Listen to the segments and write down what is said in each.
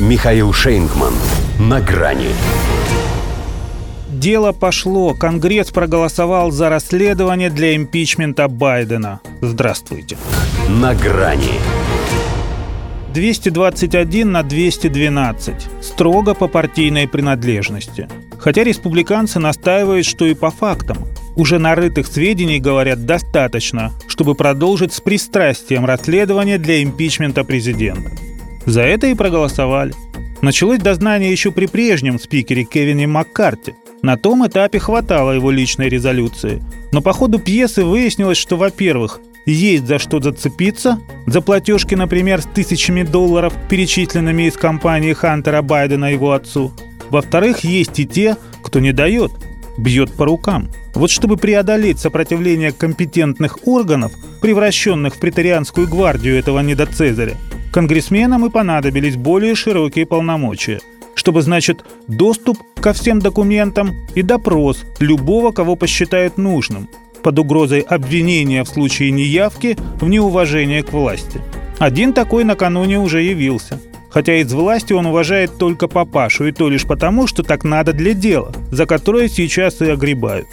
Михаил Шейнгман. На грани. Дело пошло. Конгресс проголосовал за расследование для импичмента Байдена. Здравствуйте. На грани. 221 на 212. Строго по партийной принадлежности. Хотя республиканцы настаивают, что и по фактам. Уже нарытых сведений, говорят, достаточно, чтобы продолжить с пристрастием расследование для импичмента президента. За это и проголосовали. Началось дознание еще при прежнем спикере Кевине Маккарти. На том этапе хватало его личной резолюции. Но по ходу пьесы выяснилось, что, во-первых, есть за что зацепиться, за платежки, например, с тысячами долларов, перечисленными из компании Хантера Байдена его отцу. Во-вторых, есть и те, кто не дает, бьет по рукам. Вот чтобы преодолеть сопротивление компетентных органов, превращенных в претарианскую гвардию этого недоцезаря, конгрессменам и понадобились более широкие полномочия, чтобы, значит, доступ ко всем документам и допрос любого, кого посчитают нужным, под угрозой обвинения в случае неявки в неуважение к власти. Один такой накануне уже явился. Хотя из власти он уважает только папашу, и то лишь потому, что так надо для дела, за которое сейчас и огребают.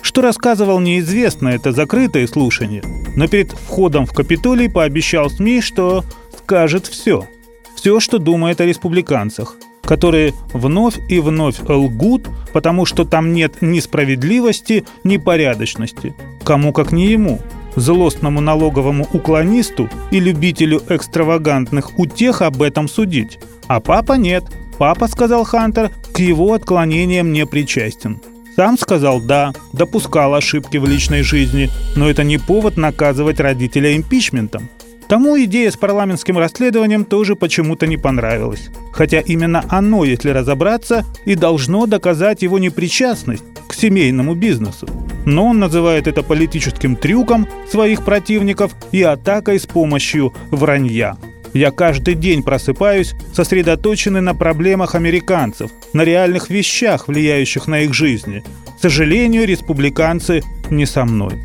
Что рассказывал неизвестно, это закрытое слушание, но перед входом в Капитолий пообещал СМИ, что скажет все. Все, что думает о республиканцах, которые вновь и вновь лгут, потому что там нет ни справедливости, ни порядочности. Кому как не ему, злостному налоговому уклонисту и любителю экстравагантных утех об этом судить. А папа нет. Папа, сказал Хантер, к его отклонениям не причастен. Сам сказал «да», допускал ошибки в личной жизни, но это не повод наказывать родителя импичментом. Тому идея с парламентским расследованием тоже почему-то не понравилась. Хотя именно оно, если разобраться, и должно доказать его непричастность к семейному бизнесу. Но он называет это политическим трюком своих противников и атакой с помощью вранья. Я каждый день просыпаюсь, сосредоточенный на проблемах американцев, на реальных вещах, влияющих на их жизни. К сожалению, республиканцы не со мной.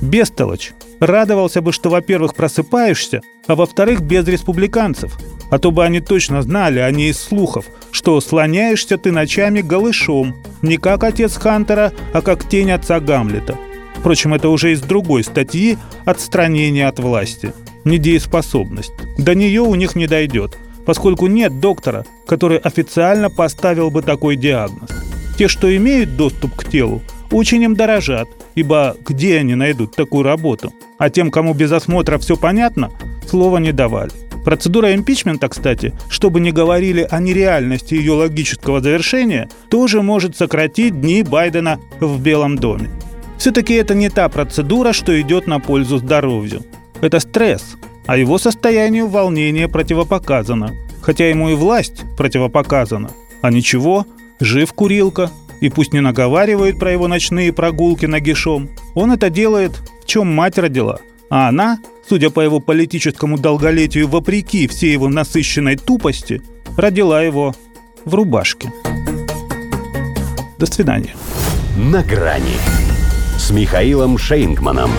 Бестолочь. Радовался бы, что, во-первых, просыпаешься, а во-вторых, без республиканцев. А то бы они точно знали, а не из слухов, что слоняешься ты ночами голышом, не как отец Хантера, а как тень отца Гамлета. Впрочем, это уже из другой статьи «Отстранение от власти». Недееспособность. До нее у них не дойдет, поскольку нет доктора, который официально поставил бы такой диагноз. Те, что имеют доступ к телу, очень им дорожат, ибо где они найдут такую работу? А тем, кому без осмотра все понятно, слова не давали. Процедура импичмента, кстати, чтобы не говорили о нереальности ее логического завершения, тоже может сократить дни Байдена в Белом доме. Все-таки это не та процедура, что идет на пользу здоровью. Это стресс, а его состоянию волнение противопоказано. Хотя ему и власть противопоказана. А ничего, жив курилка, и пусть не наговаривает про его ночные прогулки нагишом, он это делает, в чем мать родила. А она, судя по его политическому долголетию, вопреки всей его насыщенной тупости, родила его в рубашке. До свидания. На грани с Михаилом Шейнгманом.